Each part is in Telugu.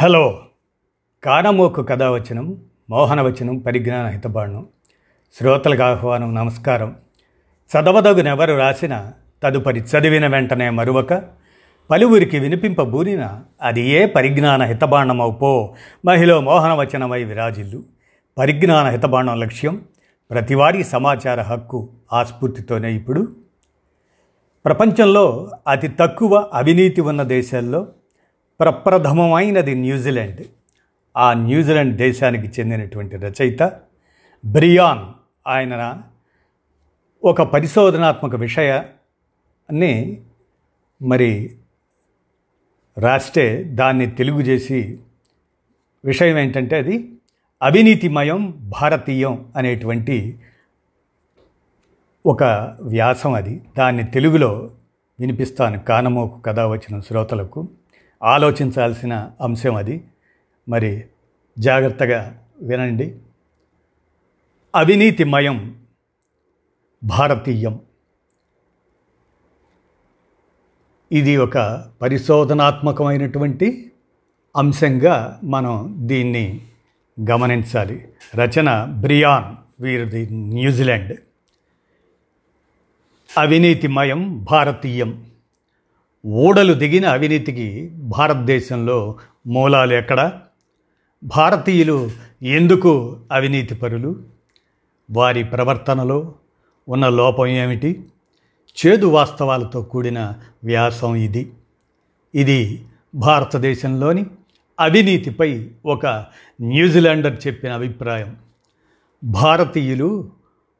హలో. కానమోకు కథావచనం మోహనవచనం పరిజ్ఞాన హితబాణం శ్రోతలకు ఆహ్వానం నమస్కారం. చదవదగునెవరు రాసిన తదుపరి చదివిన వెంటనే మరువక పలువురికి వినిపింపబూనిన అది ఏ పరిజ్ఞాన హితబాణమవు మహిళ మోహనవచనమై విరాజిల్లు. పరిజ్ఞాన హితబాణం లక్ష్యం ప్రతివారీ సమాచార హక్కు ఆస్ఫూర్తితోనే ఇప్పుడు. ప్రపంచంలో అతి తక్కువ అవినీతి ఉన్న దేశాల్లో ప్రప్రథమమైనది న్యూజిలాండ్. ఆ న్యూజిలాండ్ దేశానికి చెందినటువంటి రచయిత బ్రియాన్ ఆయన ఒక పరిశోధనాత్మక విషయాన్ని మరి రాస్తే దాన్ని తెలుగు చేసి విషయం ఏంటంటే అది అవినీతిమయం భారతీయం అనేటువంటి ఒక వ్యాసం అది. దాన్ని తెలుగులో వినిపిస్తాను కానమోకు కథ వచ్చిన శ్రోతలకు. ఆలోచించాల్సిన అంశం అది. మరి జాగ్రత్తగా వినండి. అవినీతిమయం భారతీయం. ఇది ఒక పరిశోధనాత్మకమైనటువంటి అంశంగా మనం దీన్ని గమనించాలి. రచన బ్రియాన్ వీరిది న్యూజిలాండ్. అవినీతిమయం భారతీయం. ఊడలు దిగిన అవినీతికి భారతదేశంలో మూలాలు ఎక్కడ? భారతీయులు ఎందుకు అవినీతి పరులు? వారి ప్రవర్తనలో ఉన్న లోపం ఏమిటి? చేదు వాస్తవాలతో కూడిన వ్యాసం ఇది. ఇది భారతదేశంలోని అవినీతిపై ఒక న్యూజిలాండర్ చెప్పిన అభిప్రాయం. భారతీయులు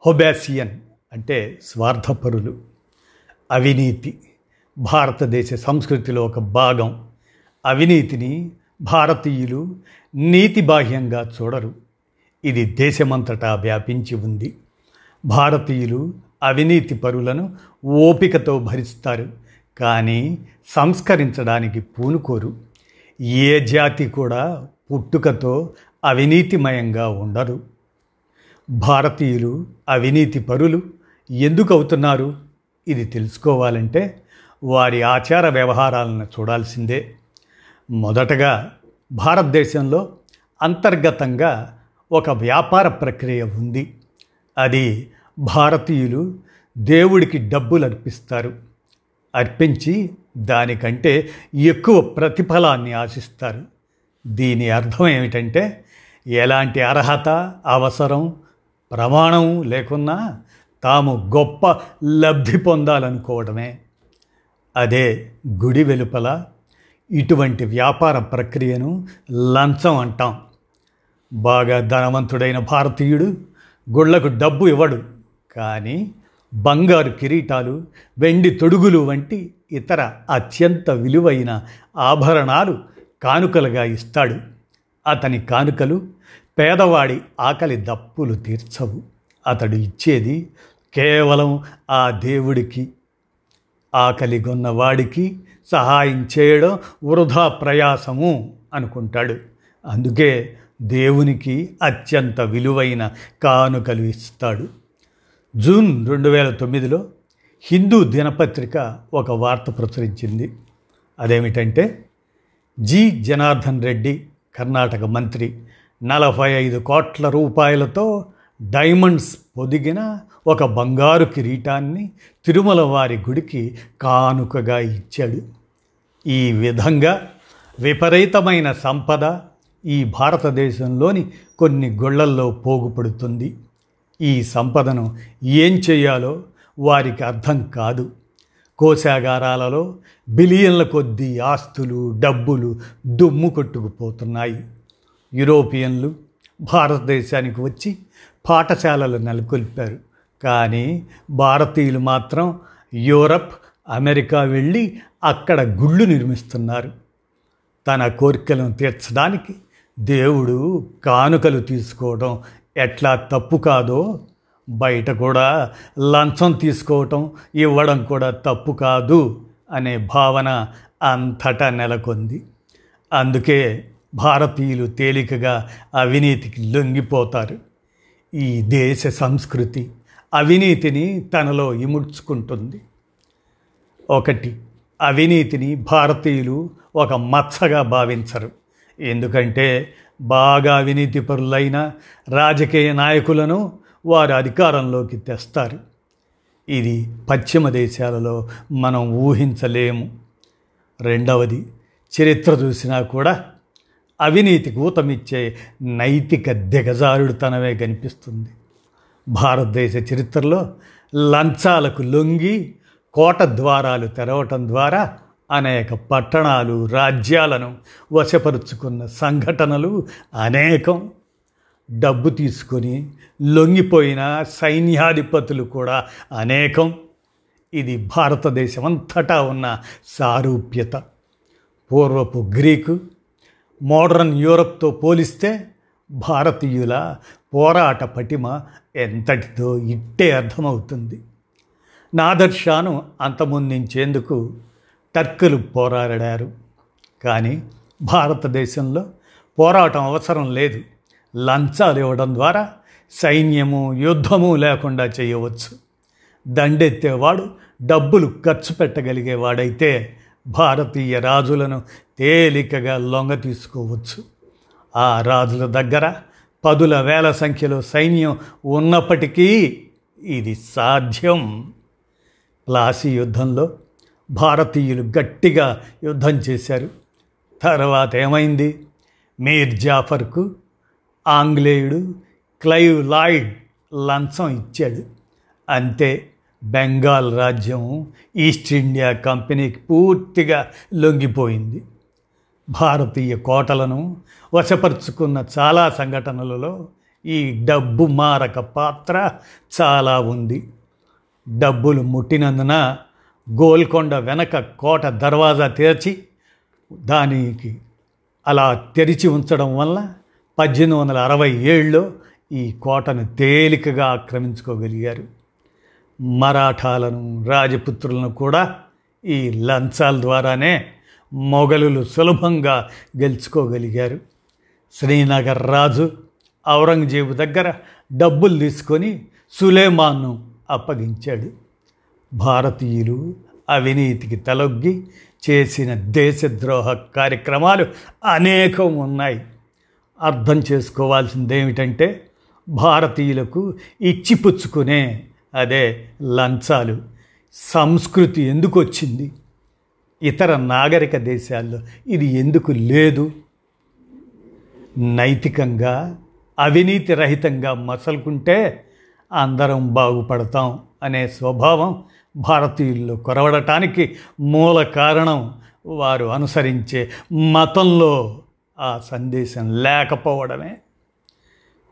హొబాసియన్ అంటే స్వార్థపరులు. అవినీతి. భారతదేశ సంస్కృతిలో ఒక భాగం. అవినీతిని భారతీయులు నీతిబాహ్యంగా చూడరు. ఇది దేశమంతటా వ్యాపించి ఉంది. భారతీయులు అవినీతి పరులను ఓపికతో భరిస్తారు కానీ సంస్కరించడానికి పూనుకోరు. ఏ జాతి కూడా పుట్టుకతో అవినీతిమయంగా ఉండరు. భారతీయులు అవినీతి పరులు ఎందుకు అవుతున్నారు? ఇది తెలుసుకోవాలంటే వారి ఆచార వ్యవహారాలను చూడాల్సిందే. మొదటగా భారతదేశంలో అంతర్గతంగా ఒక వ్యాపార ప్రక్రియ ఉంది. అది భారతీయులు దేవుడికి డబ్బులు అర్పిస్తారు అర్పించి దానికంటే ఎక్కువ ప్రతిఫలాన్ని ఆశిస్తారు. దీని అర్థం ఏమిటంటే ఎలాంటి అర్హత అవసరం ప్రమాణం లేకున్నా తాము గొప్ప లబ్ధి పొందాలనుకోవడమే. అదే గుడి వెలుపల ఇటువంటి వ్యాపార ప్రక్రియను లంచం అంటాం. బాగా ధనవంతుడైన భారతీయుడు గుళ్ళకు డబ్బు ఇవ్వడు. కానీ బంగారు కిరీటాలు వెండి తొడుగులు వంటి ఇతర అత్యంత విలువైన ఆభరణాలు కానుకలుగా ఇస్తాడు. అతని కానుకలు పేదవాడి ఆకలి దప్పులు తీర్చవు. అతడు ఇచ్చేది కేవలం ఆ దేవుడికి ఆకలిగొన్న వాడికి సహాయం చేయడం వృధా ప్రయాసము అనుకుంటాడు. అందుకే దేవునికి అత్యంత విలువైన కానుకలు ఇస్తాడు. జూన్ రెండు వేల తొమ్మిదిలో హిందూ దినపత్రిక ఒక వార్త ప్రచురించింది. అదేమిటంటే జి. జనార్దన్ రెడ్డి కర్ణాటక మంత్రి నలభై ఐదు కోట్ల రూపాయలతో డైమండ్స్ పొదిగిన ఒక బంగారు కిరీటాన్ని తిరుమల వారి గుడికి కానుకగా ఇచ్చాడు. ఈ విధంగా విపరీతమైన సంపద ఈ భారతదేశంలోని కొన్ని గుళ్ళల్లో పోగుపడుతుంది. ఈ సంపదను ఏం చేయాలో వారికి అర్థం కాదు. కోశాగారాలలో బిలియన్ల కొద్దీ ఆస్తులు డబ్బులు దుమ్ము కొట్టుకుపోతున్నాయి. యూరోపియన్లు భారతదేశానికి వచ్చి పాఠశాలలు నెలకొల్పారు. కానీ భారతీయులు మాత్రం యూరప్ అమెరికా వెళ్ళి అక్కడ గుళ్ళు నిర్మిస్తున్నారు. తన కోరికలను తీర్చడానికి దేవుడు కానుకలు తీసుకోవడం ఎట్లా తప్పు కాదో బయట కూడా లంచం తీసుకోవటం ఇవ్వడం కూడా తప్పు కాదు అనే భావన అంతటా నెలకొంది. అందుకే భారతీయులు తేలికగా అవినీతికి లొంగిపోతారు. ఈ దేశ సంస్కృతి అవినీతిని తనలో ఇముడ్చుకుంటుంది. ఒకటి అవినీతిని భారతీయులు ఒక మచ్చగా భావించరు. ఎందుకంటే బాగా అవినీతి పరులైన రాజకీయ నాయకులను వారు అధికారంలోకి తెస్తారు. ఇది పశ్చిమ దేశాలలో మనం ఊహించలేము. రెండవది చరిత్ర చూసినా కూడా అవినీతి ఊతమిచ్చే నైతిక దిగజారుడుతనమే కనిపిస్తుంది. భారతదేశ చరిత్రలో లంచాలకు లొంగి కోట ద్వారాలు తెరవటం ద్వారా అనేక పట్టణాలు రాజ్యాలను వశపరుచుకున్న సంఘటనలు అనేకం. డబ్బు తీసుకొని లొంగిపోయిన సైన్యాధిపతులు కూడా అనేకం. ఇది భారతదేశం అంతటా ఉన్న సారూప్యత. పూర్వపు గ్రీకు మోడర్న్ యూరప్తో పోలిస్తే భారతీయుల పోరాట పటిమ ఎంతటిదో ఇట్టే అర్థమవుతుంది. నాదర్షాను అంతమొందించేందుకు టర్కులు పోరాడారు. కానీ భారతదేశంలో పోరాటం అవసరం లేదు. లంచాలు ఇవ్వడం ద్వారా సైన్యము యుద్ధము లేకుండా చేయవచ్చు. దండెత్తేవాడు డబ్బులు ఖర్చు పెట్టగలిగేవాడైతే భారతీయ రాజులను తేలికగా లొంగ తీసుకోవచ్చు. ఆ రాజుల దగ్గర పదుల వేల సంఖ్యలో సైన్యం ఉన్నప్పటికీ ఇది సాధ్యం. ప్లాసీ యుద్ధంలో భారతీయులు గట్టిగా యుద్ధం చేశారు. తర్వాత ఏమైంది? మీర్ జాఫర్కు ఆంగ్లేయుడు క్లైవ్ లాయిడ్ లంచం ఇచ్చాడు. అంతే బెంగాల్ రాజ్యం ఈస్ట్ ఇండియా కంపెనీకి పూర్తిగా లొంగిపోయింది. భారతీయ కోటలను వశపరుచుకున్న చాలా సంఘటనలలో ఈ డబ్బు మారక పాత్ర చాలా ఉంది. డబ్బులు ముట్టినందున గోల్కొండ వెనక కోట దర్వాజా తెరిచి దానికి అలా తెరిచి ఉంచడం వల్ల పద్దెనిమిది వందల అరవై ఏడులో ఈ కోటను తేలికగా ఆక్రమించుకోగలిగారు. మరాఠాలను రాజపుత్రులను కూడా ఈ లంచాల ద్వారానే మొఘలులు సులభంగా గెలుచుకోగలిగారు. శ్రీనగర్ రాజు ఔరంగజేబు దగ్గర డబ్బులు తీసుకొని సులేమాన్ను అప్పగించాడు. భారతీయులు అవినీతికి తలొగ్గి చేసిన దేశద్రోహ కార్యక్రమాలు అనేకం ఉన్నాయి. అర్థం చేసుకోవాల్సింది ఏమిటంటే భారతీయులకు ఇచ్చిపుచ్చుకునే అదే లంచాలు. సంస్కృతి ఎందుకు వచ్చింది ఇతర నాగరిక దేశాల్లో ఇది ఎందుకు లేదు? నైతికంగా అవినీతి రహితంగా మసలుకుంటే అందరం బాగుపడతాం అనే స్వభావం భారతీయుల్లో కొరవడటానికి మూల కారణం వారు అనుసరించే మతంలో ఆ సందేశం లేకపోవడమే.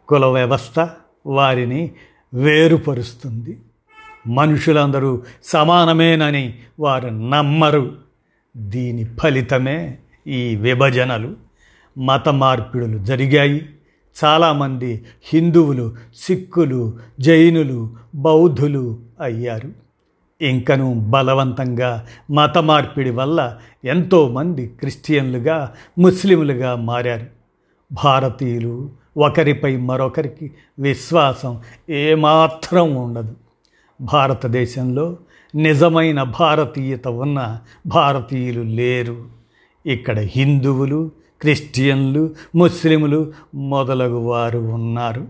కుల వ్యవస్థ వారిని వేరుపరుస్తుంది. మనుషులందరూ సమానమేనని వారు నమ్మరు. దీని ఫలితమే ఈ విభజనలు. మత మార్పిడులు జరిగాయి. చాలామంది హిందువులు సిక్కులు జైనులు బౌద్ధులు అయ్యారు. ఇంకను బలవంతంగా మత మార్పిడి వల్ల ఎంతోమంది క్రిస్టియన్లుగా ముస్లింలుగా మారారు. భారతీయులు ఒకరిపై మరొకరికి విశ్వాసం ఏమాత్రం ఉండదు. భారతదేశంలో నిజమైన భారతీయత ఉన్న భారతీయులు లేరు. ఇక్కడ హిందువులు క్రిస్టియన్లు ముస్లింలు మొదలగు వారు ఉన్నారు.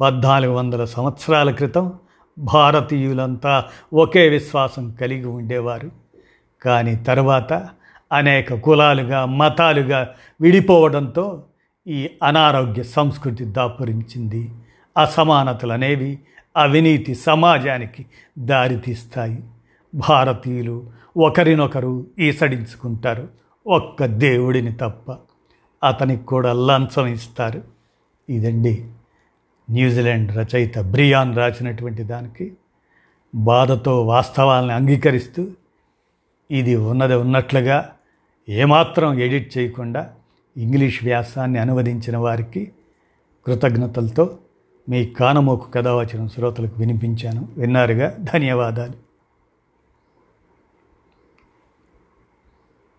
పద్నాలుగు వందల సంవత్సరాల క్రితం భారతీయులంతా ఒకే విశ్వాసం కలిగి ఉండేవారు. కానీ తర్వాత అనేక కులాలుగా మతాలుగా విడిపోవడంతో ఈ అనారోగ్య సంస్కృతి దాపురించింది. అసమానతలు అనేవి అవినీతి సమాజానికి దారితీస్తాయి. భారతీయులు ఒకరినొకరు ఈసడించుకుంటారు. ఒక్క దేవుడిని తప్ప అతనికి కూడా లంచం ఇస్తారు. ఇదండి న్యూజిలాండ్ రచయిత బ్రియాన్ రాసినటువంటి దానికి బాధతో వాస్తవాలను అంగీకరిస్తూ ఇది ఉన్నది ఉన్నట్లుగా ఏమాత్రం ఎడిట్ చేయకుండా ఇంగ్లీష్ వ్యాసాన్ని అనువదించిన వారికి కృతజ్ఞతలతో మీ కానమోకు కథావచనం శ్రోతలకు వినిపించాను. విన్నారుగా? ధన్యవాదాలు.